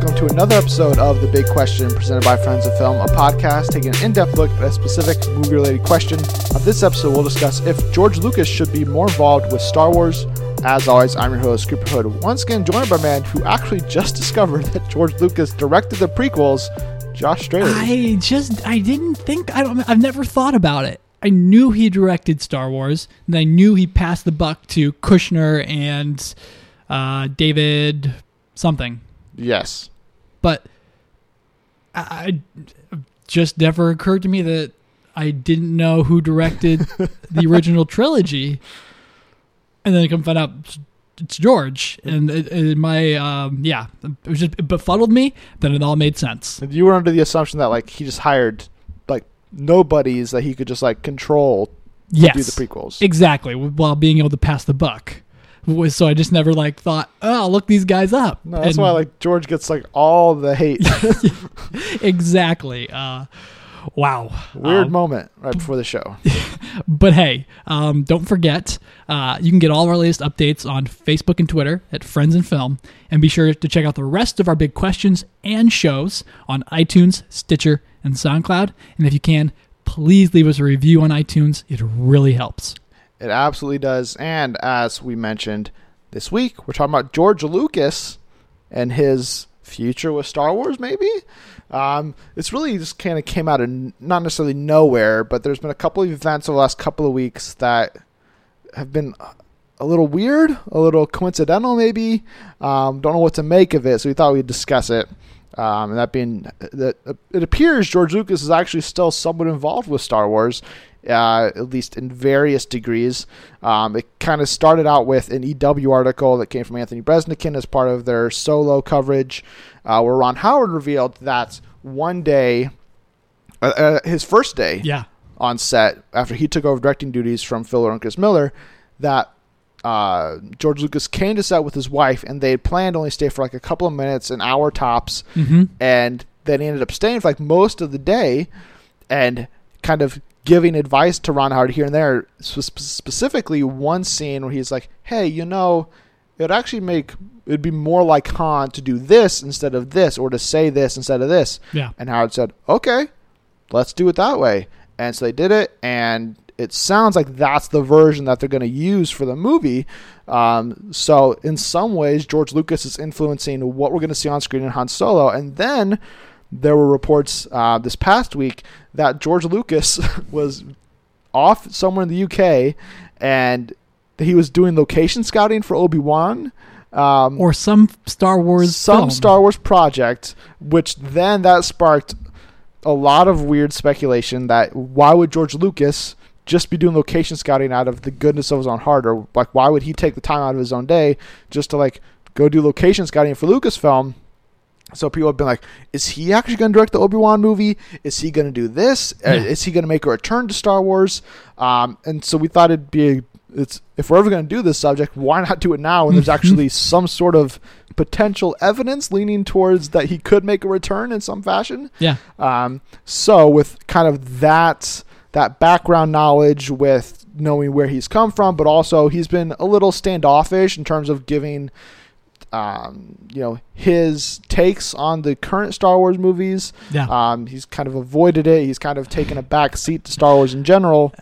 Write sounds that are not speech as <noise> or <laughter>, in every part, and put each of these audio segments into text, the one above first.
welcome to another episode of The Big Question presented by Friends of Film, a podcast taking an in depth look at a specific movie related question. On this episode, we'll discuss if George Lucas should be more involved with Star Wars. As always, I'm your host, Cooper Hood, once again joined by a man who actually <laughs> just discovered that George Lucas directed the prequels, Josh Straley. I just I didn't think I don't I've never thought about it. I knew he directed Star Wars, and I knew he passed the buck to Kershner and uh, David something, yes. But I, I just never occurred to me that I didn't know who directed <laughs> the original trilogy, and then I come find out it's- George, and it, it, my um, yeah, it was just it befuddled me. Then it all made sense. And you were under the assumption that like he just hired like nobodies that he could just like control to Yes, do the prequels. Exactly, while being able to pass the buck. Was- So I just never like thought, oh, I'll look these guys up. no, that's And- why like George gets like all the hate. <laughs> exactly. Uh, wow. Weird Um, moment right before the show. <laughs> but hey, um, don't forget, uh, you can get all of our latest updates on Facebook and Twitter at Friends and Film, and be sure to check out the rest of our big questions and shows on iTunes, Stitcher, and SoundCloud. And if you can, please leave us a review on iTunes. It really helps. It absolutely does. And as we mentioned this week, we're talking about George Lucas and his future with Star Wars, maybe. Um, it's really just kind of came out of not necessarily nowhere, but there's been a couple of events over the last couple of weeks that have been a little weird, a little coincidental, maybe. Um, don't know what to make of it, so we thought we'd discuss it. Um, and that being that, it appears George Lucas is actually still somewhat involved with Star Wars, uh, at least in various degrees. Um, it kind of started out with an EW article that came from Anthony Breznican as part of their solo coverage, uh, where Ron Howard revealed that one day, uh, uh, his first day Yeah. on set after he took over directing duties from Phil and Chris Miller that uh, George Lucas came to set with his wife and they had planned to only stay for like a couple of minutes, an hour tops, hmm and then he ended up staying for like most of the day and kind of giving advice to Ron Howard here and there. Specifically, one scene where he's like, "Hey, you know, it would actually make it'd be more like Han to do this instead of this, or to say this instead of this." Yeah. And Howard said, "Okay, let's do it that way." And so they did it, and it sounds like that's the version that they're going to use for the movie. Um, so in some ways, George Lucas is influencing what we're going to see on screen in Han Solo, and then there were reports uh, this past week that George Lucas <laughs> was off somewhere in the UK, and he was doing location scouting for Obi Wan. Um, Or some Star Wars. some film. Star Wars project, which then that sparked a lot of weird speculation that why would George Lucas just be doing location scouting out of the goodness of his own heart, or like why would he take the time out of his own day just to like go do location scouting for Lucasfilm? So people have been like, is he actually going to direct the Obi Wan movie? Is he going to do this? Uh, Yeah. is he going to make a return to Star Wars? Um, and so we thought it'd be a, it's if we're ever going to do this subject, why not do it now when there's <laughs> actually some sort of potential evidence leaning towards that he could make a return in some fashion. Yeah. Um, so with kind of that that background knowledge, with knowing where he's come from, but also he's been a little standoffish in terms of giving, um, you know, his takes on the current Star Wars movies. Yeah. Um, he's kind of avoided it. He's kind of taken a back seat to Star Wars in general.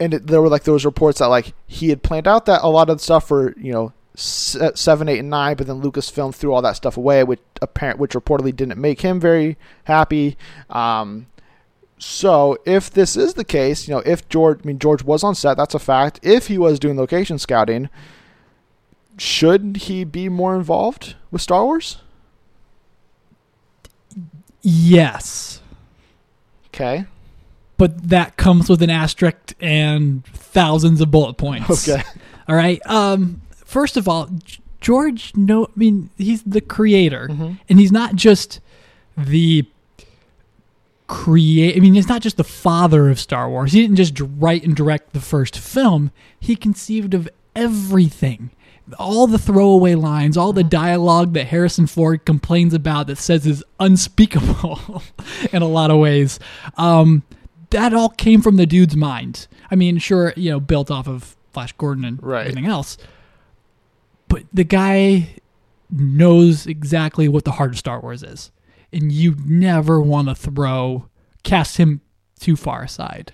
And it, there were like those reports that like he had planned out that a lot of the stuff for you know se- seven, eight, and nine, but then Lucasfilm threw all that stuff away, which apparent which reportedly didn't make him very happy. Um, so if this is the case, you know, if George, I mean George was on set, that's a fact. If he was doing location scouting, should he be more involved with Star Wars? yes. Okay. But that comes with an asterisk and thousands of bullet points. Okay. <laughs> All right. Um. First of all, George. No, I mean he's the creator, Mhm. and he's not just the create. I mean, he's not just the father of Star Wars. He didn't just write and direct the first film. He conceived of everything. All the throwaway lines, all the dialogue that Harrison Ford complains about that says is unspeakable <laughs> in a lot of ways. Um, that all came from the dude's mind. I mean, sure, you know, built off of Flash Gordon and Right. everything else. But the guy knows exactly what the heart of Star Wars is, and you never want to throw cast him too far aside.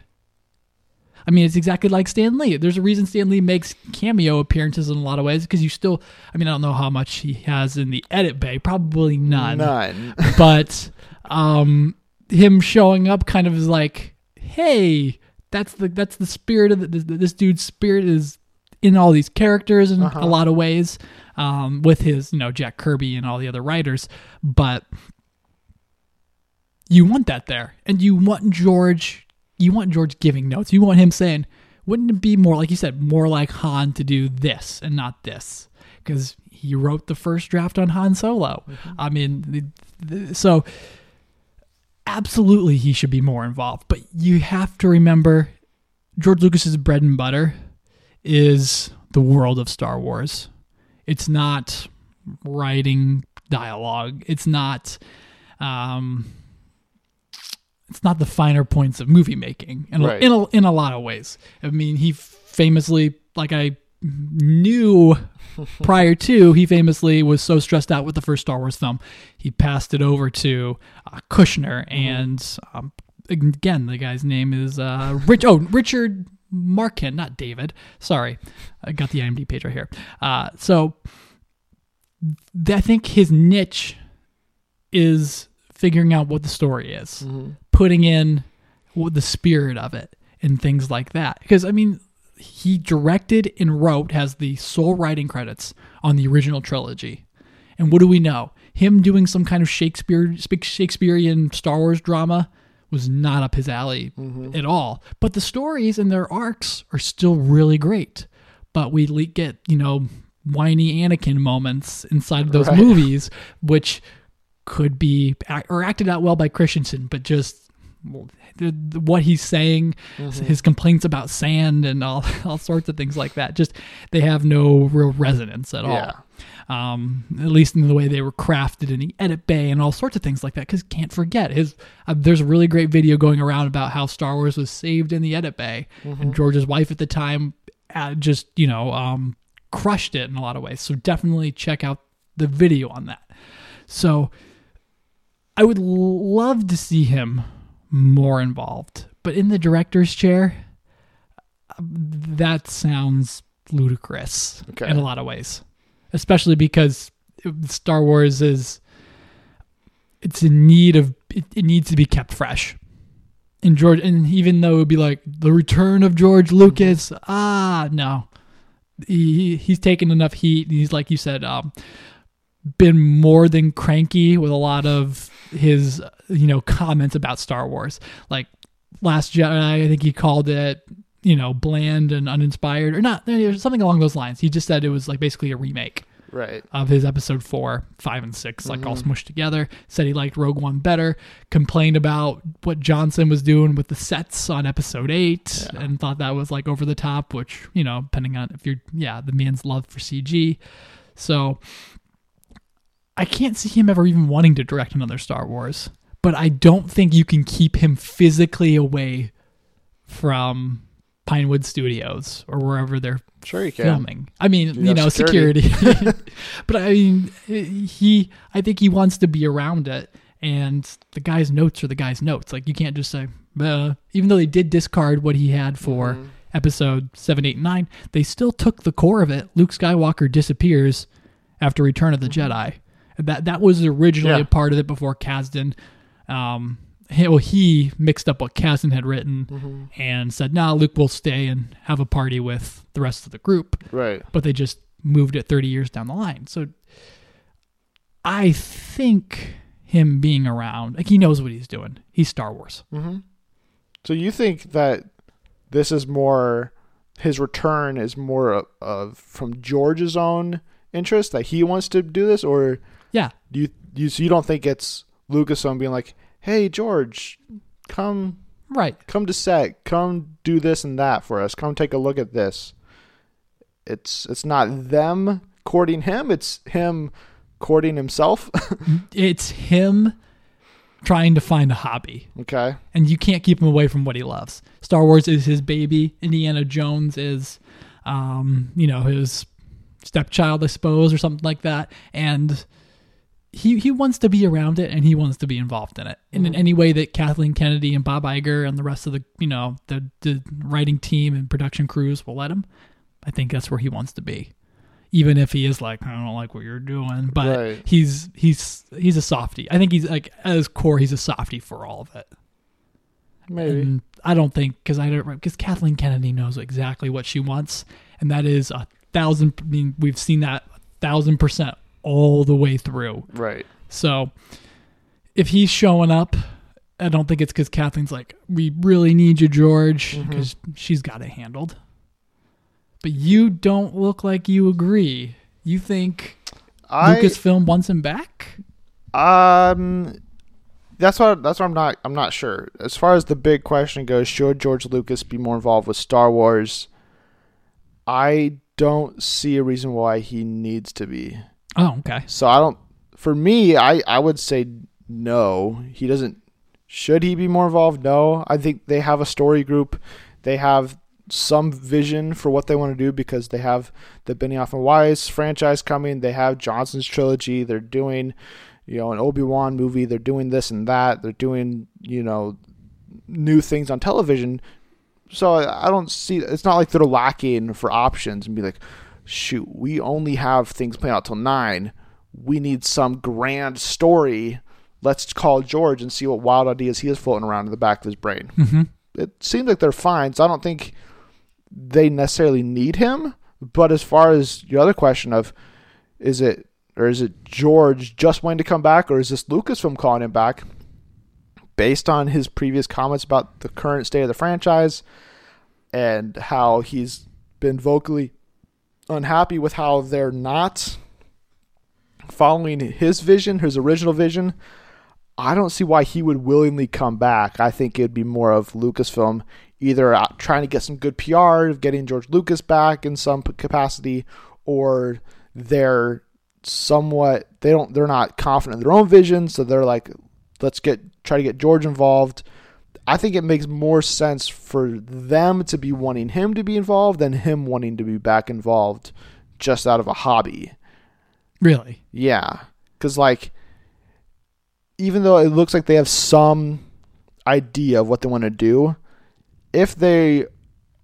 I mean, it's exactly like Stan Lee. There's a reason Stan Lee makes cameo appearances in a lot of ways because you still, I mean, I don't know how much he has in the edit bay, probably none. None. <laughs> But um, him showing up kind of is like, hey, that's the that's the spirit of the, this, this dude's spirit is in all these characters in Uh-huh. a lot of ways, um, with his you know Jack Kirby and all the other writers, but you want that there, and you want George, you want George giving notes, you want him saying, wouldn't it be more like you said, more like Han to do this and not this, because he wrote the first draft on Han Solo. I mean, the, the, so absolutely he should be more involved. But you have to remember George Lucas's bread and butter is the world of Star Wars. It's not writing dialogue. It's not um it's not the finer points of movie making in, Right. a, in, a, in a lot of ways. I mean, he famously, like I knew <laughs> prior to, he famously was so stressed out with the first Star Wars film, he passed it over to uh, Kershner. And um, again, the guy's name is uh, Rich. Oh, Richard Marquand, not David. Sorry, I got the IMDb page right here. Uh, so th- I think his niche is figuring out what the story is, putting in the spirit of it and things like that. Because I mean, he directed and wrote has the sole writing credits on the original trilogy. And what do we know? Him doing some kind of Shakespeare Shakespearean Star Wars drama was not up his alley mm-hmm. at all. But the stories and their arcs are still really great. But we get, you know, whiny Anakin moments inside of those Right. movies, which could be or acted out well by Christensen, but just the, the- what he's saying, his complaints about sand and all <laughs> all sorts of things like that, just they have no real resonance at Yeah. all. Um, at least in the way they were crafted in the edit bay and all sorts of things like that. Because can't forget his. Uh, there's a really great video going around about how Star Wars was saved in the edit bay, and George's wife at the time uh, just you know um, crushed it in a lot of ways. So definitely check out the video on that. So I would l- love to see him more involved, but in the director's chair, that sounds ludicrous Okay. in a lot of ways, especially because Star Wars is it's in need of it, it needs to be kept fresh. And George, and even though it would be like the return of George Lucas, ah, no, he he's taken enough heat. He's like you said, um, been more than cranky with a lot of his you know comments about Star Wars. Like Last Jedi, I think he called it you know bland and uninspired, or not something along those lines. He just said it was like basically a remake Right. of his episode four, five, and six, like all mm-hmm. smushed together. Said he liked Rogue One better. Complained about what Johnson was doing with the sets on episode eight, and thought that was like over the top. Which you know, depending on if you're, yeah, the man's love for CG. So I can't see him ever even wanting to direct another Star Wars. But I don't think you can keep him physically away from Pinewood Studios or wherever they're Sure you can. filming. I mean, You you know, security. security. <laughs> <laughs> but I mean, he. I think he wants to be around it, and the guy's notes are the guy's notes. Like you can't just say, uh, even though they did discard what he had for Mm-hmm. episode seven, eight, and nine, they still took the core of it. Luke Skywalker disappears after Return of the Jedi. That that was originally. Yeah. a part of it before Kasdan. Um, he, well, he mixed up what Kasdan had written Mm-hmm. and said, "Nah, Luke will stay and have a party with the rest of the group." Right. but they just moved it 30 years down the line. So I think him being around, like he knows what he's doing. He's Star Wars. Mm-hmm. So you think that this is more his return is more of, of from George's own interest that he wants to do this, or Yeah. do you you so you don't think it's Lucasfilm being like, "Hey George, come Right. come to set, come do this and that for us, come take a look at this." It's it's not them courting him; it's him courting himself. <laughs> It's him trying to find a hobby. okay, And you can't keep him away from what he loves. Star Wars is his baby. Indiana Jones is um, you know, his stepchild, I suppose, or something like that. And he he wants to be around it and he wants to be involved in it. And in mm-hmm. any way that Kathleen Kennedy and Bob Iger and the rest of the you know the the writing team and production crews will let him, I think that's where he wants to be. Even if he is like, I don't like what you're doing, but Right. he's he's he's a softy. I think he's like at his core, he's a softy for all of it. Maybe. And I don't think because I don't because Kathleen Kennedy knows exactly what she wants, and that is a thousand. I mean, we've seen that a thousand percent all the way through. Right. So if he's showing up, I don't think it's because Kathleen's like, we really need you, George, Mm-hmm. because she's got it handled. But you don't look like you agree. You think I Lucasfilm wants him back? Um, that's what that's what I'm not I'm not sure. As far as the big question goes, should George Lucas be more involved with Star Wars? I don't see a reason why he needs to be. Oh, okay. So I don't. For me, I I would say no. He doesn't. Should he be more involved? No. I think they have a story group. They have some vision for what they want to do because they have the Benioff and Weiss franchise coming. They have Johnson's trilogy. They're doing, you know, an Obi Wan movie. They're doing this and that. They're doing, you know, new things on television. So I I don't see. It's not like they're lacking for options and be like, shoot, we only have things playing out till nine. We need some grand story. Let's call George and see what wild ideas he is floating around in the back of his brain. Mm-hmm. It seems like they're fine, so I don't think they necessarily need him. But as far as your other question of is it or is it George just wanting to come back, or is this Lucasfilm calling him back? Based on his previous comments about the current state of the franchise and how he's been vocally unhappy with how they're not following his vision, his original vision. I don't see why he would willingly come back. I think it'd be more of Lucasfilm either trying to get some good PR of getting George Lucas back in some capacity, or they're somewhat they don't they're not confident in their own vision, so they're like, let's get try to get George involved. I think it makes more sense for them to be wanting him to be involved than him wanting to be back involved just out of a hobby. Really? Yeah, because like, even though it looks like they have some idea of what they want to do, if they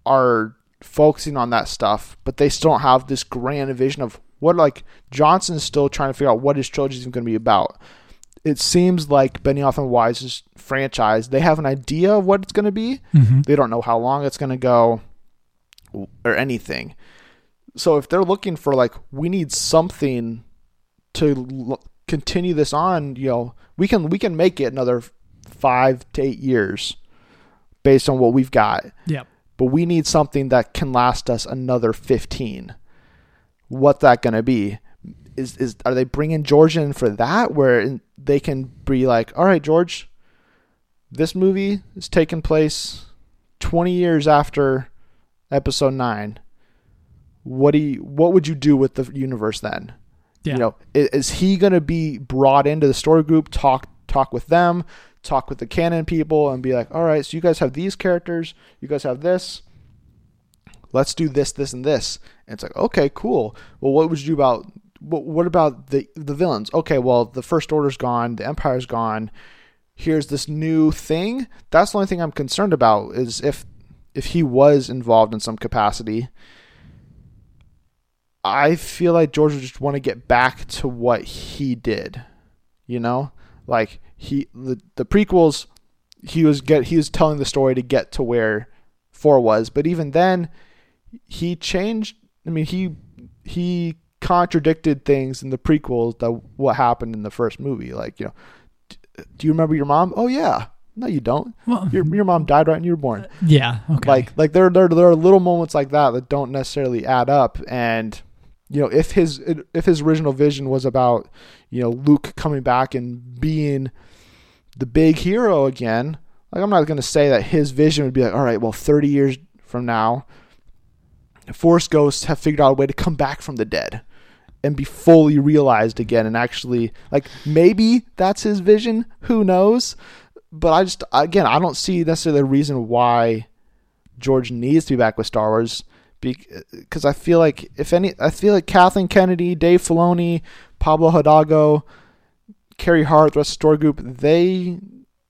are focusing on that stuff, but they still don't have this grand vision of what like Johnson's still trying to figure out what his trilogy is going to be about. It seems like Benioff and Weiss's franchise, they have an idea of what it's going to be. Mm-hmm. They don't know how long it's going to go or anything. So if they're looking for like we need something to l- continue this on, you know, we can we can make it another 5 to 8 years based on what we've got. Yep. But we need something that can last us another 15. What's that going to be? Is is are they bringing George in for that where they can be like, "All right, George, this movie is taking place 20 years after episode 9 what do you what would you do with the universe then? Yeah. you know is, is he going to be brought into the story group talk talk with them talk with the canon people and be like all right so you guys have these characters you guys have this let's do this this and this. And it's like okay cool. Well what would you do about what, what about the the villains okay well the first order's gone the empire's gone here's this new thing that's the only thing i'm concerned about is if if he was involved in some capacity I feel like George would just want to get back to what he did. You know? Like he the, the prequels he was get he was telling the story to get to where 4 was, but even then he changed I mean he he contradicted things in the prequels that what happened in the first movie like, you know, "D- do you remember your mom? Oh yeah. No you don't. Well, Your your mom died right when you were born uh, yeah. Okay. like like there there there are little moments like that that don't necessarily add up and you know if his if his original vision was about you know Luke coming back and being the big hero again like I'm not going to say that his vision would be like all right well 30 years from now force ghosts have figured out a way to come back from the dead and be fully realized again and actually like maybe that's his vision who knows? But I just again I don't see necessarily a reason why George needs to be back with Star Wars because I feel like if any, I feel like Kathleen Kennedy, Dave Filoni, Pablo Hidalgo, Kiri Hart, the rest of the group, they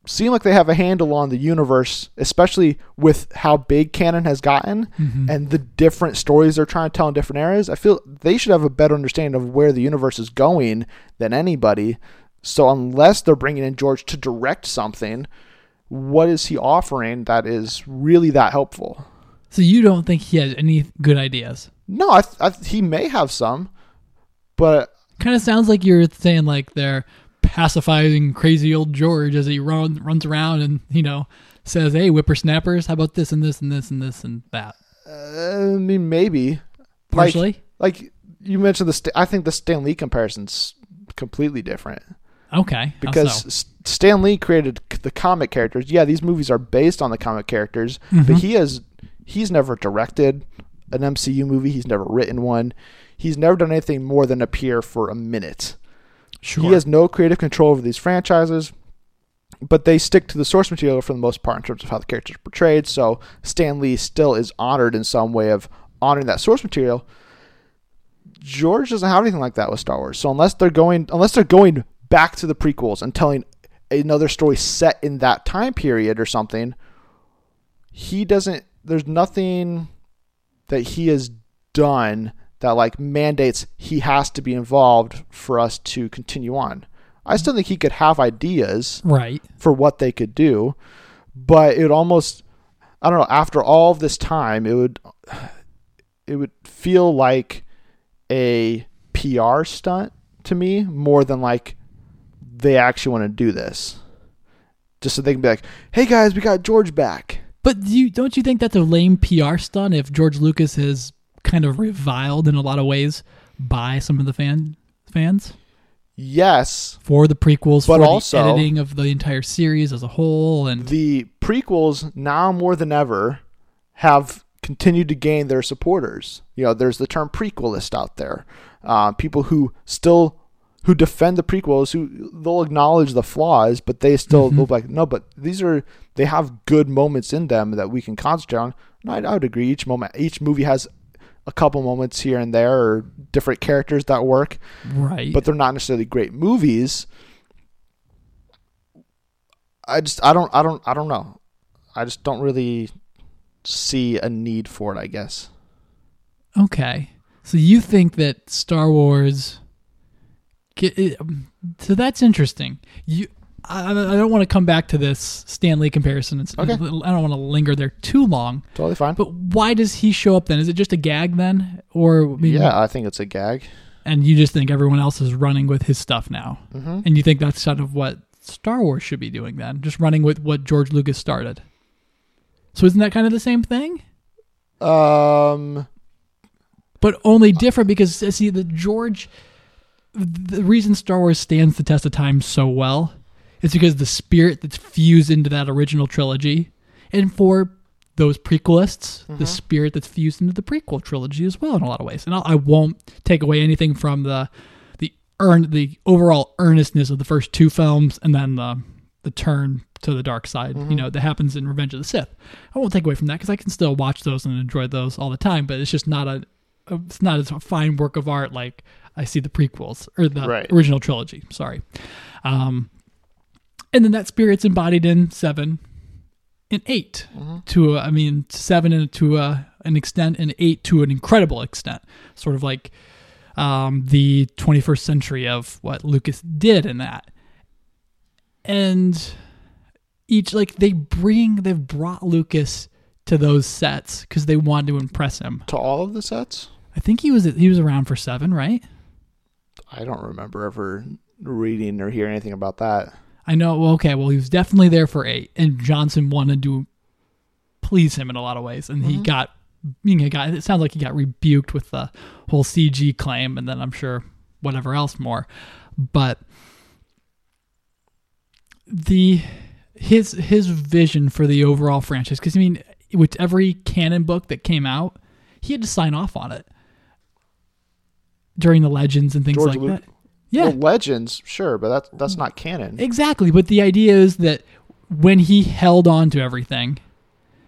seem like they have a handle on the universe, especially with how big canon has gotten Mhm. and the different stories they're trying to tell in different areas. I feel they should have a better understanding of where the universe is going than anybody. So unless they're bringing in George to direct something, what is he offering that is really that helpful? So you don't think he has any good ideas? No, I, th- I th- he may have some, but Kind of sounds like you're saying like they're pacifying crazy old George as he run, runs around and you know says, "Hey, whippersnappers, how about this and this and this and this and that?" uh, I mean maybe Partially. Like, like you mentioned the Sta- I think the Stan Lee comparison's completely different. okay. because so? Stan Lee created the comic characters. Yeah, these movies are based on the comic characters, Mhm. but he has he's never directed an MCU movie. He's never written one. He's never done anything more than appear for a minute. Sure. He has no creative control over these franchises, but they stick to the source material for the most part in terms of how the characters are portrayed. So Stan Lee still is honored in some way of honoring that source material. George doesn't have anything like that with Star Wars. So unless they're going unless they're going back to the prequels and telling another story set in that time period or something, he doesn't there's nothing that he has done that like mandates he has to be involved for us to continue on. I still think he could have ideas right. for what they could do, but it almost I don't know, after all of this time, it would <sighs> it would feel like a PR stunt to me more than like they actually want to do this. Just so they can be like, "Hey guys, we got George back." But do you don't you think that's a lame PR stunt if George Lucas is kind of reviled in a lot of ways by some of the fan fans Yes, for the prequels, But for also- the editing of the entire series as a whole, and the prequels now more than ever have continued to gain their supporters. You know, there's the term prequelist out there. Uh, people who still who defend the prequels, who they'll acknowledge the flaws, but they still Mhm. they'll like, no, but these are they have good moments in them that we can concentrate on. And I, I would agree. Each moment, each movie has a couple moments here and there, or different characters that work, right. but they're not necessarily great movies. I just I don't I don't I don't know. I just don't really see a need for it, I guess. Okay. So you think that Star Wars um, so that's interesting. You I, I don't want to come back to this Stan Lee comparison. It's, Okay. I don't want to linger there too long. Totally fine. But why does he show up then? Is it just a gag then, or mean, yeah, I think it's a gag. And you just think everyone else is running with his stuff now, hmm and you think that's sort of what Star Wars should be doing then, just running with what George Lucas started. So isn't that kind of the same thing? Um, but only different because uh, see the George the reason Star Wars stands the test of time so well is because the spirit that's fused into that original trilogy and for those prequelists the spirit that's fused into the prequel trilogy as well in a lot of ways. And I'll, I won't take away anything from the the earn the overall earnestness of the first two films and then the the turn to the dark side you know that happens in Revenge of the Sith. I won't take away from that because I can still watch those and enjoy those all the time but it's just not a it's not as a fine work of art like I see the prequels or the Right. original trilogy. Sorry, um, and then that spirit's embodied in seven and 8 To a, I mean seven and to a, an extent, and eight to an incredible extent. Sort of like um, the 21st century of what Lucas did in that, and each like they bring they've brought Lucas to those sets because they wanted to impress him. to all of the sets, I think he was he was around for seven, right? I don't remember ever reading or hearing anything about that. I know. Well, okay. Well, he was definitely there for eight, and Johnson wanted to please him in a lot of ways, and he mm-hmm. got. You know, he got. It sounds like he got rebuked with the whole CG claim, and then I'm sure whatever else more. But the his his vision for the overall franchise, because I mean, with every canon book that came out, he had to sign off on it during the legends and things George like Luc- that. Yeah, Well, legends, sure, but that's that's not canon. Exactly, but the idea is that when he held on to everything,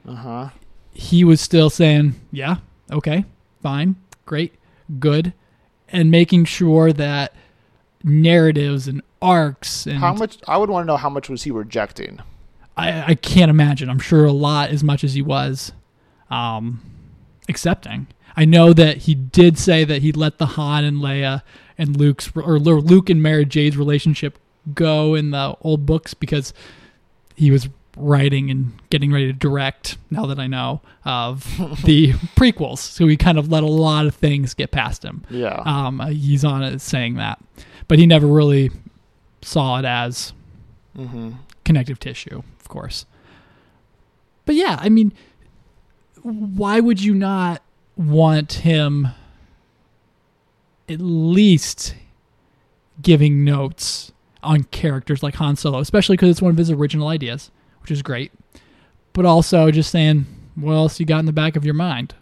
Uh huh. he was still saying, "Yeah, Okay, fine, great, good, and making sure that narratives and arcs and How much? I would want to know how much was he rejecting. I, I can't imagine. I'm sure a lot as much as he was um, accepting. I know that he did say that he let the Han and Leia and Luke's or Luke and Mara Jade's relationship go in the old books because he was writing and getting ready to direct. Now that I know of <laughs> the prequels, so he kind of let a lot of things get past him. Yeah. Um, he's on it saying that, but he never really saw it as mm-hmm. connective tissue, of course. But yeah, I mean, why would you not want him at least giving notes on characters like Han Solo, especially because it's one of his original ideas, which is great. But also just saying, what else you got in the back of your mind?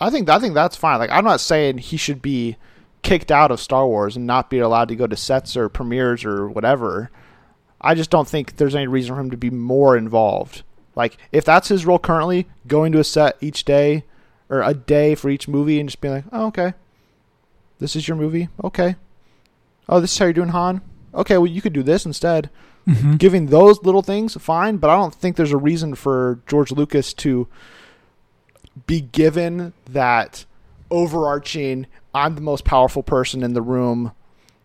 I think I think that's fine. Like I'm not saying he should be kicked out of Star Wars and not be allowed to go to sets or premieres or whatever. I just don't think there's any reason for him to be more involved. Like if that's his role currently, going to a set each day or a day for each movie and just being like, "Oh, okay. This is your movie. Okay. Oh, this is how you're doing Han. Okay, well you could do this instead." Mm-hmm. Giving those little things fine, but I don't think there's a reason for George Lucas to be given that overarching I'm the most powerful person in the room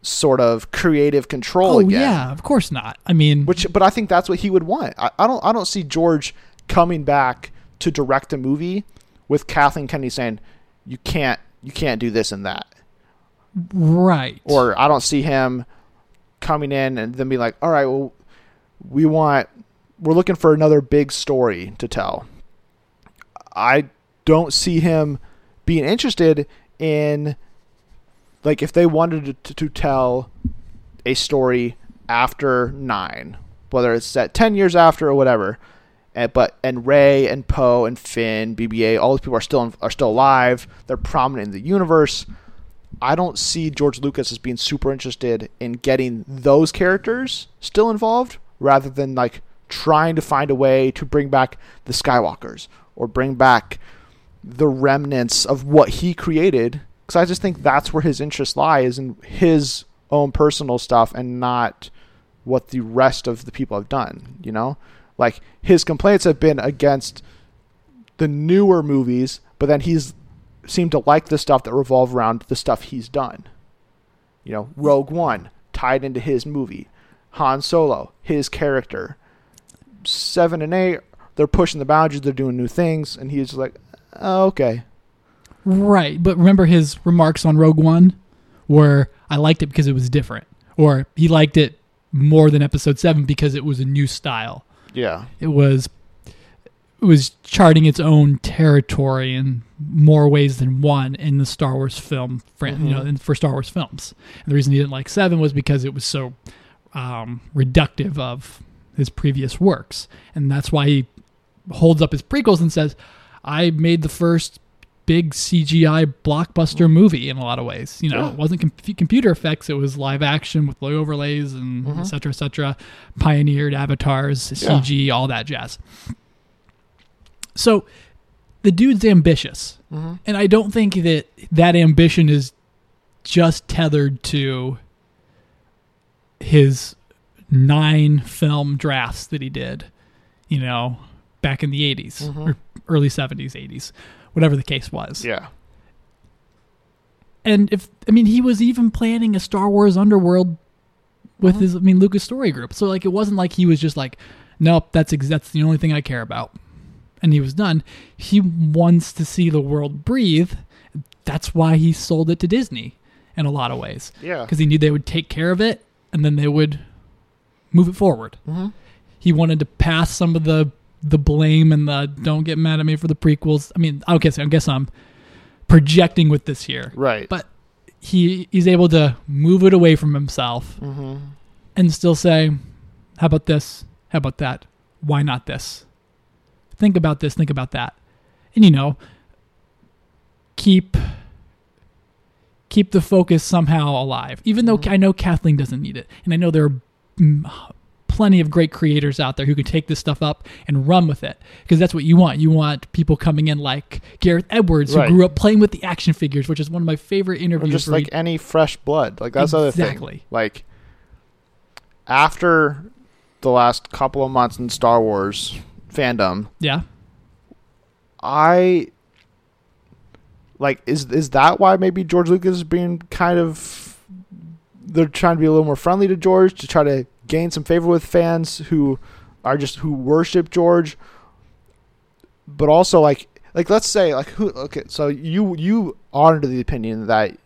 sort of creative control Oh again. yeah, of course not. I mean, Which but I think that's what he would want. I, I don't I don't see George coming back to direct a movie with Kathleen Kennedy saying, You can't you can't do this and that. Right? Or I don't see him coming in and then be like, All right, well we want we're looking for another big story to tell. I don't see him being interested in like if they wanted to, to tell a story after nine, whether it's set ten years after or whatever. And, but and Rey and Poe and Finn, BB-8, all these people are still in, are still alive. They're prominent in the universe. I don't see George Lucas as being super interested in getting those characters still involved, rather than like trying to find a way to bring back the Skywalkers or bring back the remnants of what he created because I just think that's where his interest lies in his own personal stuff and not what the rest of the people have done. You know, like his complaints have been against the newer movies, but then he's seemed to like the stuff that revolve around the stuff he's done. You know, Rogue One tied into his movie, Han Solo, his character. Seven and eight, they're pushing the boundaries, they're doing new things, and he's like, oh, okay. Right, but remember his remarks on Rogue One were I liked it because it was different, or he liked it more than Episode Seven because it was a new style. Yeah. It was was charting its own territory in more ways than one in the Star Wars film, fran- you know, in, for Star Wars films. And the reason he didn't like Seven was because it was so um, reductive of his previous works, and that's why he holds up his prequels and says, "I made the first Big CGI blockbuster movie in a lot of ways. You know, Yeah. it wasn't com- computer effects; it was live action with low overlays and et cetera, et cetera. Pioneered avatars, Yeah. CG, all that jazz. So the dude's ambitious. Mm-hmm. And I don't think that that ambition is just tethered to his nine film drafts that he did, you know, back in the 80s Mhm. or early 70s, 80s, whatever the case was. Yeah. And if, I mean, he was even planning a Star Wars underworld with Mhm. his, I mean, Lucas Story Group. So, like, it wasn't like he was just like, nope, that's, ex- that's the only thing I care about. And he was done. He wants to see the world breathe. That's why he sold it to Disney in a lot of ways. Yeah. Because he knew they would take care of it and then they would move it forward. Mm-hmm. He wanted to pass some of the the blame and the don't get mad at me for the prequels. I mean, I guess I guess I'm projecting with this here. Right. But he he's able to move it away from himself mm-hmm. and still say, "How about this? How about that? Why not this? Think about this. Think about that." And you know, keep keep the focus somehow alive. Even though Mhm. I know Kathleen doesn't need it, and I know there are plenty of great creators out there who can take this stuff up and run with it because that's what you want. You want people coming in like Gareth Edwards, Right. who grew up playing with the action figures, which is one of my favorite Or interviews. just like any fresh blood. Like that's the other thing. Exactly. Like after the last couple of months in Star Wars fandom, yeah, I like is is that why maybe George Lucas is being kind of they're trying to be a little more friendly to George to try to gain some favor with fans who are just who worship George but also like like let's say like who okay so you you are under the opinion that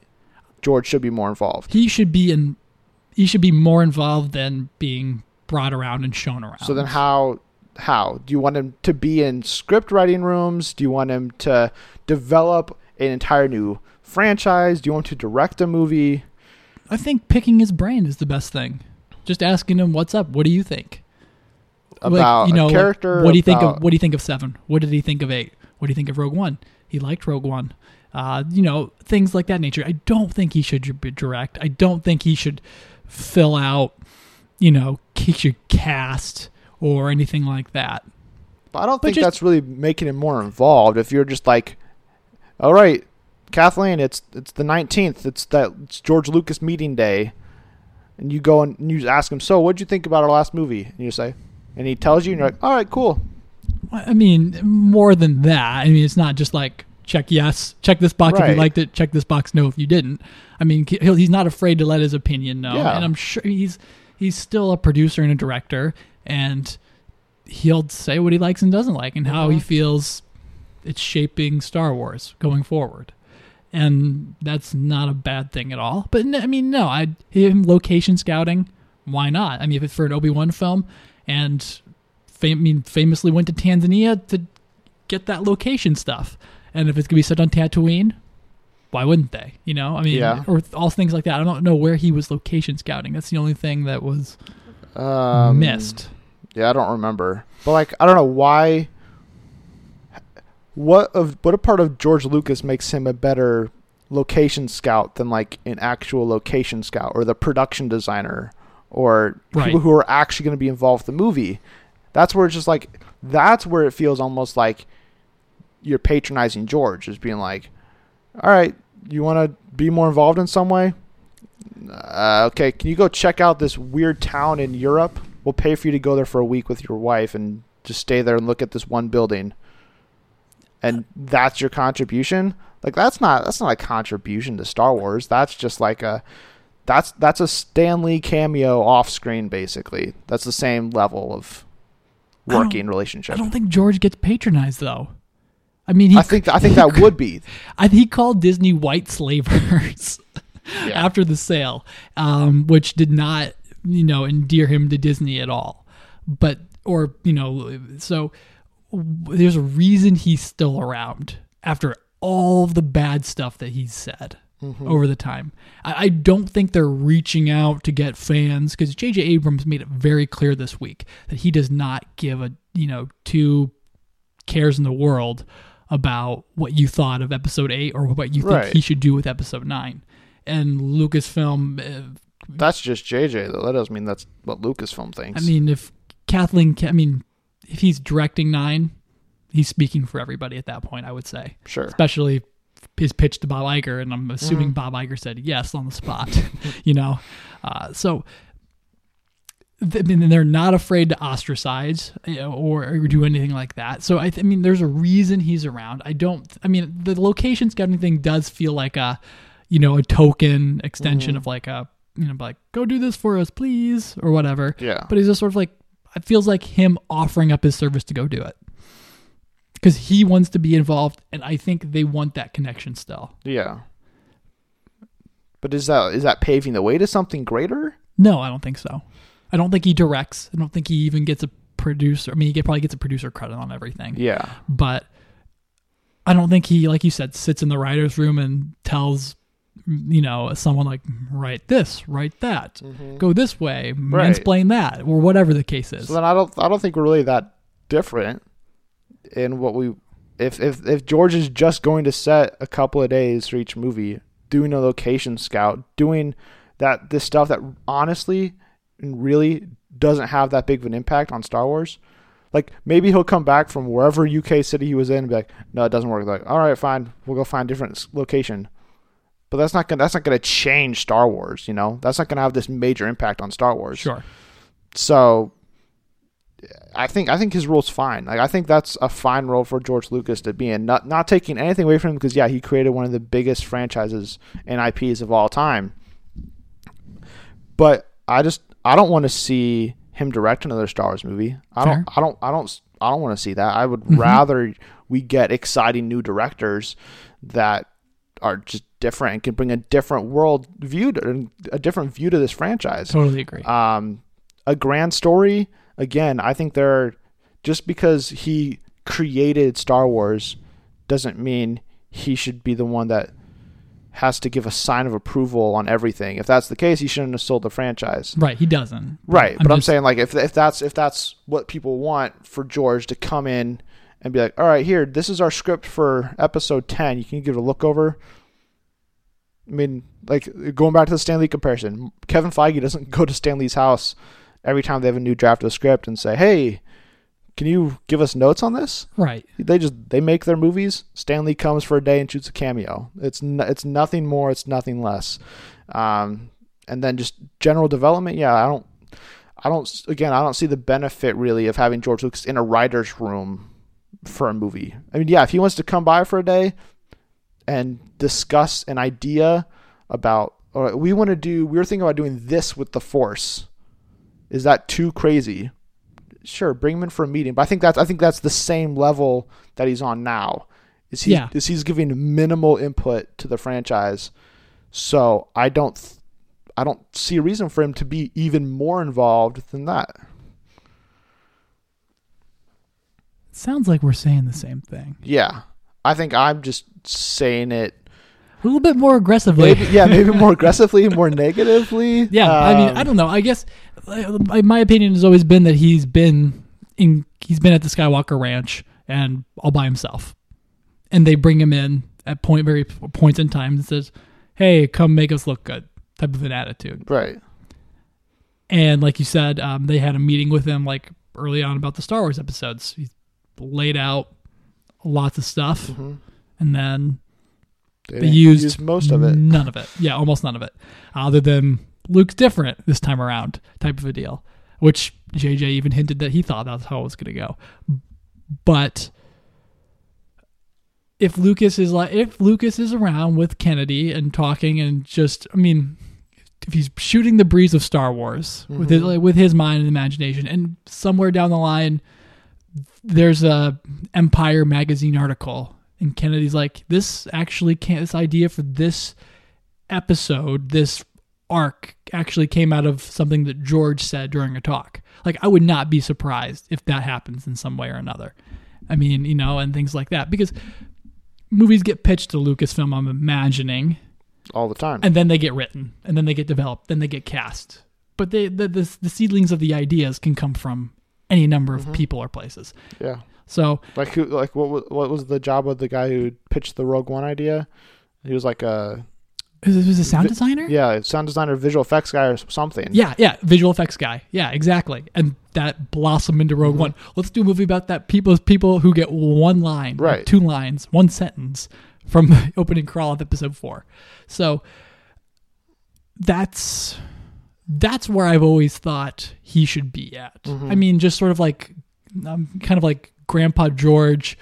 George should be more involved. he should be in. He should be more involved than being brought around and shown around. So then how how do you want him to be in script writing rooms? Do you want him to develop an entire new franchise? Do you want to direct a movie? I think picking his brain is the best thing. Just asking him, "What's up? What do you think?" Like, about you know, a like, character. what do you think of? What do you think of Seven? What did he think of Eight? What do you think of Rogue One? He liked Rogue One. Uh, you know, things like that nature. I don't think he should be direct. I don't think he should fill out. You know, he should cast or anything like that. I don't but think just- that's really making him more involved. If you're just like, all right, Kathleen, it's it's the nineteenth. It's that it's George Lucas meeting day, and you go and you ask him, so what'd you think about our last movie? And you say, and he tells you, and you're like, all right, cool. I mean, more than that. I mean, it's not just like check yes, check this box if you liked it, check this box no if you didn't. I mean, he'll, he's not afraid to let his opinion know, Yeah. and I'm sure he's he's still a producer and a director, and he'll say what he likes and doesn't like, and how he Mhm. feels it's shaping Star Wars going forward. And that's not a bad thing at all. But I mean, no, I him location scouting. Why not? I mean, if it's for an Obi Wan film, and fam- I mean, famously went to Tanzania to get that location stuff. And if it's gonna be set on Tatooine, why wouldn't they? You know, I mean, Yeah. or all things like that. I don't know where he was location scouting. That's the only thing that was Um, missed. Yeah, I don't remember. But like, I don't know why. What of what a part of George Lucas makes him a better location scout than like an actual location scout or the production designer or Right. people who are actually going to be involved with the movie. That's where it's just like that's where it feels almost like you're patronizing George, is being like, "All right, you want to be more involved in some way? Uh, okay, can you go check out this weird town in Europe? We'll pay for you to go there for a week with your wife and just stay there and look at this one building. And that's your contribution? Like that's not that's not a contribution to Star Wars. That's just like a that's that's a Stan Lee cameo off screen basically. That's the same level of I working relationship. I don't think George gets patronized though. I mean, he I think I think that would be <laughs> I, he called Disney white slavers <laughs> Yeah. <laughs> after the sale, um, which did not, you know, endear him to Disney at all. But, or, you know, so there's a reason he's still around after all the bad stuff that he's said Mm-hmm. over the time. I, I don't think they're reaching out to get fans because J.J. Abrams made it very clear this week that he does not give a, you know, two cares in the world about what you thought of episode 8 or what you think Right. he should do with episode 9 and lucasfilm uh, That's just JJ though. That doesn't mean that's what Lucasfilm thinks. i mean if kathleen i mean if he's directing 9 he's speaking for everybody at that point i would say sure. especially his pitch to bob Iger, and i'm assuming Mhm. bob Iger said yes on the spot <laughs> you know uh, so I mean, they're not afraid to ostracize you know, or, or do anything like that. So I, th- I mean, there's a reason he's around. I don't. I mean, the location scouting thing does feel like a, you know, a token extension Mhm. of like a, you know, like go do this for us, please, or whatever. Yeah. But he's just sort of like it feels like him offering up his service to go do it because he wants to be involved, and I think they want that connection still. Yeah. But is that is that paving the way to something greater? No, I don't think so. I don't think he directs. I don't think he even gets a producer. I mean, he probably gets a producer credit on everything. Yeah. But I don't think he, like you said, sits in the writer's room and tells, you know, someone like, write this, write that, mm-hmm. go this way, Right. mansplain that, or whatever the case is. So then I don't I don't think we're really that different in what we if if if George is just going to set a couple of days for each movie, doing a location scout, doing that this stuff that honestly and really doesn't have that big of an impact on Star Wars. Like maybe he'll come back from wherever UK city he was in and be like, no, it doesn't work. Like, all right, fine, we'll go find a different location. But that's not gonna that's not gonna change Star Wars. You know, that's not gonna have this major impact on Star Wars. Sure. So I think I think his role's fine. Like I think that's a fine role for George Lucas to be in. Not not taking anything away from him because yeah, he created one of the biggest franchises and IPs of all time. But I just I don't want to see him direct another Star Wars movie. I Fair. don't I don't I don't I don't want to see that. I would Mhm. rather we get exciting new directors that are just different and can bring a different world view to, a different view to this franchise Totally agree. um, a grand story. Again, I think there are, just because he created Star Wars doesn't mean he should be the one that has to give a sign of approval on everything. If that's the case, he shouldn't have sold the franchise. right. He doesn't. Right, but I'm just- saying like if if that's if that's what people want for George to come in and be like, "All right, here, this is our script for episode 10. You can give it a look over." I mean, like going back to the Stan Lee comparison, Kevin Feige doesn't go to Stan Lee's house every time they have a new draft of the script and say, "Hey, can you give us notes on this?" Right. They just they make their movies. Stan Lee comes for a day and shoots a cameo. It's n- it's nothing more. It's nothing less. Um, and then just general development. Yeah, I don't. I don't. Again, I don't see the benefit really of having George Lucas in a writer's room for a movie. I mean, yeah, if he wants to come by for a day and discuss an idea about, or we want to do, we were thinking about doing this with the Force. Is that too crazy? Sure, bring him in for a meeting. But I think that's I think that's the same level that he's on now. Is he Yeah. is he's giving minimal input to the franchise. So I don't I don't see a reason for him to be even more involved than that. Sounds like we're saying the same thing. Yeah. I think I'm just saying it A little bit more aggressively. maybe yeah, maybe more <laughs> aggressively, more negatively. Yeah, I mean, Um, I don't know. I guess uh, my opinion has always been that he's been in he's been at the Skywalker Ranch and all by himself, and they bring him in at point very points in time and says, "Hey, come make us look good," type of an attitude. Right. And like you said, um, they had a meeting with him like early on about the Star Wars episodes. He laid out lots of stuff, Mhm. and then They, they didn't used most of it. None of it. Yeah, almost none of it. Other than Luke's different this time around, type of a deal. Which JJ even hinted that he thought that's how it was going to go. But if Lucas is like, if Lucas is around with Kennedy and talking and just, I mean, if he's shooting the breeze of Star Wars with his Mhm. with his mind and imagination, and somewhere down the line, there's a Empire magazine article, and Kennedy's like, "This actually can't. This idea for this episode, this arc, actually came out of something that George said during a talk." Like, I would not be surprised if that happens in some way or another. I mean, you know, and things like that because movies get pitched to Lucasfilm. I'm imagining all the time. and then they get written, and then they get developed, then they get cast. But they, the, the the seedlings of the ideas can come from any number of Mhm. people or places. yeah. So Like who? Like what? wa- What was the job of the guy who pitched the Rogue One idea? He was like a is it was a sound Vi- designer? yeah, sound designer, visual effects guy, or something. yeah, yeah, visual effects guy. Yeah, exactly. And that blossomed into Rogue Mhm. One. Let's do a movie about that people people who get one line, Right. two lines, one sentence from the <laughs> opening crawl of episode four. So that's that's where I've always thought he should be at. Mhm. I mean, just sort of like um, kind of like Grandpa George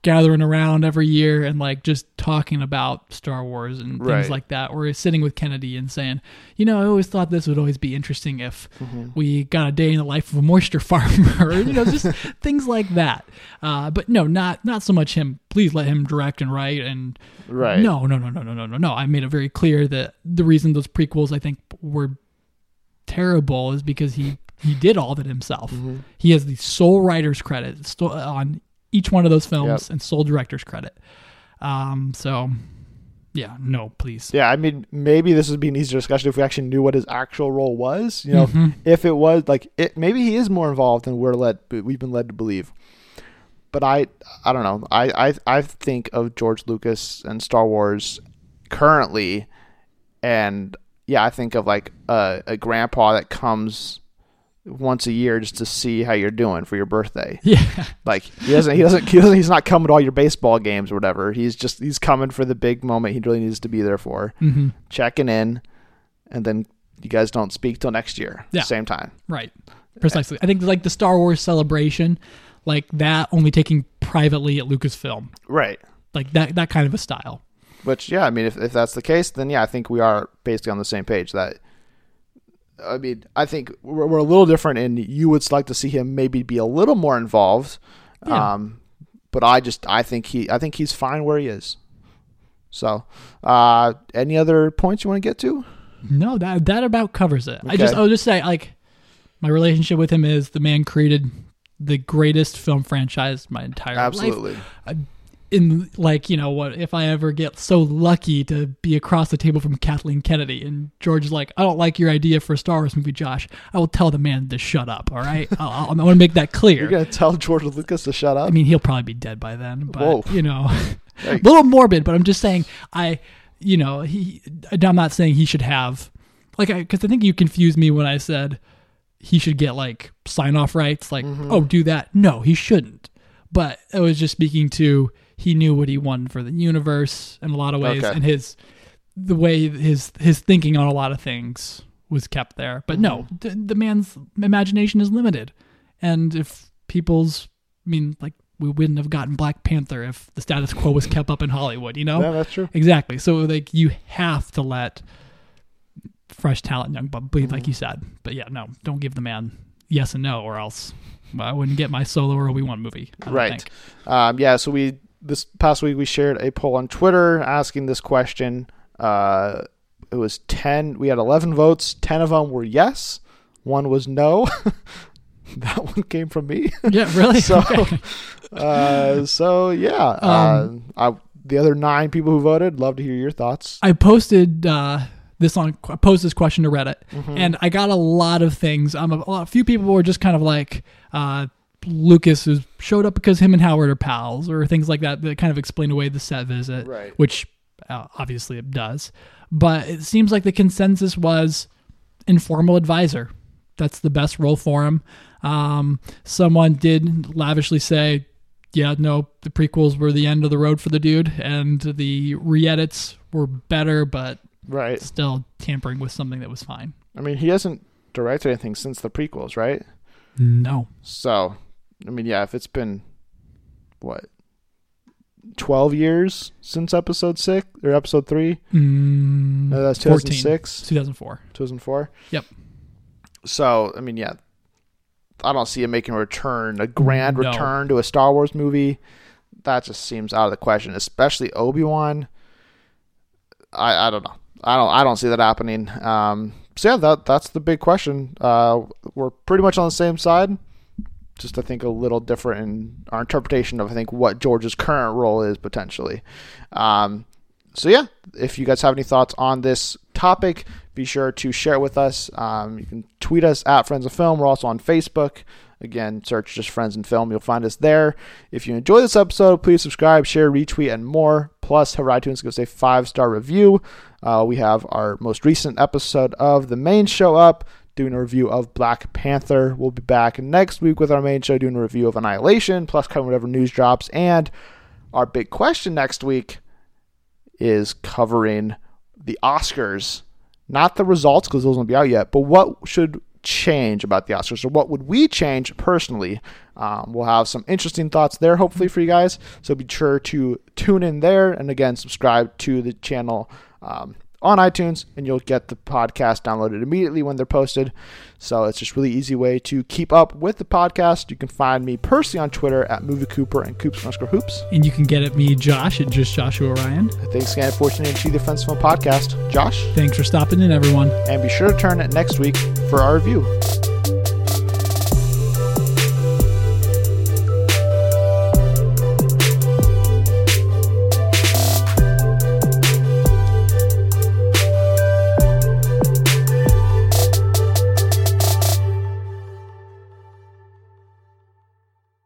gathering around every year and like just talking about Star Wars and things Right. like that, or sitting with Kennedy and saying, you know, I always thought this would always be interesting if Mhm. we got a day in the life of a moisture <laughs> farmer, or, you know, just <laughs> things like that. Uh, but no, not not so much him. Please let him direct and write and Right. no, no, no, no, no, no, no, no. I made it very clear that the reason those prequels I think were terrible is because he he did all of it himself. Mhm. He has the sole writer's credit on each one of those films Yep. and sole director's credit. Um, so yeah, no, please. Yeah, I mean, maybe this would be an easier discussion if we actually knew what his actual role was. You know, Mhm. if it was like it, maybe he is more involved than we're led, we've been led to believe. But I, I don't know. I, I, I think of George Lucas and Star Wars currently, and yeah, I think of like a, a grandpa that comes once a year just to see how you're doing for your birthday. <laughs> Yeah. Like he doesn't, he doesn't, he doesn't, he's not coming to all your baseball games or whatever. He's just he's coming for the big moment he really needs to be there for, hmm checking in, and then you guys don't speak till next year, Yeah. same time. Right. Precisely. I think like the Star Wars celebration, like that only taking privately at Lucasfilm. Right. Like that that kind of a style. Which yeah, I mean, if if that's the case, then yeah, I think we are basically on the same page. That I mean, I think we're, we're a little different, and you would like to see him maybe be a little more involved. Yeah. Um, but I just I think he I think he's fine where he is. So, uh, any other points you want to get to? No, that that about covers it. I just I'll just say like my relationship with him is the man created the greatest film franchise my entire life. Absolutely. In like you know what if i ever get so lucky to be across the table from kathleen kennedy and george is like i don't like your idea for a star wars movie josh i will tell the man to shut up all right I'll, want to make that clear <laughs> You're gonna tell George Lucas to shut up? i mean he'll probably be dead by then but Whoa. you know <laughs> <laughs> a little morbid but i'm just saying i you know he i'm not saying he should have like i because i think you confused me when i said he should get like sign off rights like Mm-hmm. oh do that no he shouldn't but i was just speaking to he knew what he wanted for the universe in a lot of ways Okay. and his the way his his thinking on a lot of things was kept there but no Mm-hmm. the, the man's imagination is limited and if people's i mean like we wouldn't have gotten black panther if the status quo was kept up in hollywood you know yeah, that's true. exactly so like you have to let fresh talent young bleed Mm-hmm. like you said but yeah no don't give the man yes and no or else i wouldn't get my solo or obi-wan movie I don't Right. Um, yeah, so we this past week we shared a poll on Twitter asking this question. Uh, it was ten. We had eleven votes. Ten of them were yes. One was no. <laughs> that one came from me. yeah really <laughs> So, Okay. uh, so yeah. Um, uh, I, the other nine people who voted, love to hear your thoughts. I posted uh, this on I posted this question to Reddit, Mm-hmm. and I got a lot of things. Um, a, a few people were just kind of like, uh, Lucas has showed up because him and Howard are pals, or things like that that kind of explain away the set visit, Right. which uh, obviously it does. But it seems like the consensus was informal advisor. That's the best role for him. Um, someone did lavishly say, yeah, no, the prequels were the end of the road for the dude, and the re-edits were better, but Right. still tampering with something that was fine. I mean, he hasn't directed anything since the prequels, right? No. So, I mean, yeah, if it's been what twelve years since episode six or episode three, Mm, no, that's two 14. thousand six, 2004. two thousand four. Yep. So, I mean, yeah, I don't see him making a return, a grand No. return to a Star Wars movie. That just seems out of the question, especially Obi Wan. I I don't know. I don't I don't see that happening. Um, so yeah, that that's the big question. Uh, we're pretty much on the same side. Just I think a little different in our interpretation of I think what George's current role is potentially. Um, so yeah, if you guys have any thoughts on this topic, be sure to share it with us. Um, you can tweet us at Friends of Film. We're also on Facebook. Again, search just Friends and Film. You'll find us there. If you enjoy this episode, please subscribe, share, retweet, and more. Plus, have iTunes give us a five star review. Uh, we have our most recent episode of the main show up, doing a review of Black Panther. We'll be back next week with our main show, doing a review of Annihilation, plus covering whatever news drops. And our big question next week is covering the Oscars, not the results because those won't be out yet, but what should change about the Oscars or what would we change personally? Um, we'll have some interesting thoughts there, hopefully for you guys. So be sure to tune in there and again subscribe to the channel um, on iTunes, and you'll get the podcast downloaded immediately when they're posted. So it's just really easy way to keep up with the podcast. You can find me personally on Twitter at Movie Cooper and Coops underscore Hoops. And you can get at me, Josh, at just Joshua Ryan. Thanks again for tuning into the Friends Film Podcast. Josh, Thanks for stopping in, everyone. and be sure to turn it next week for our review.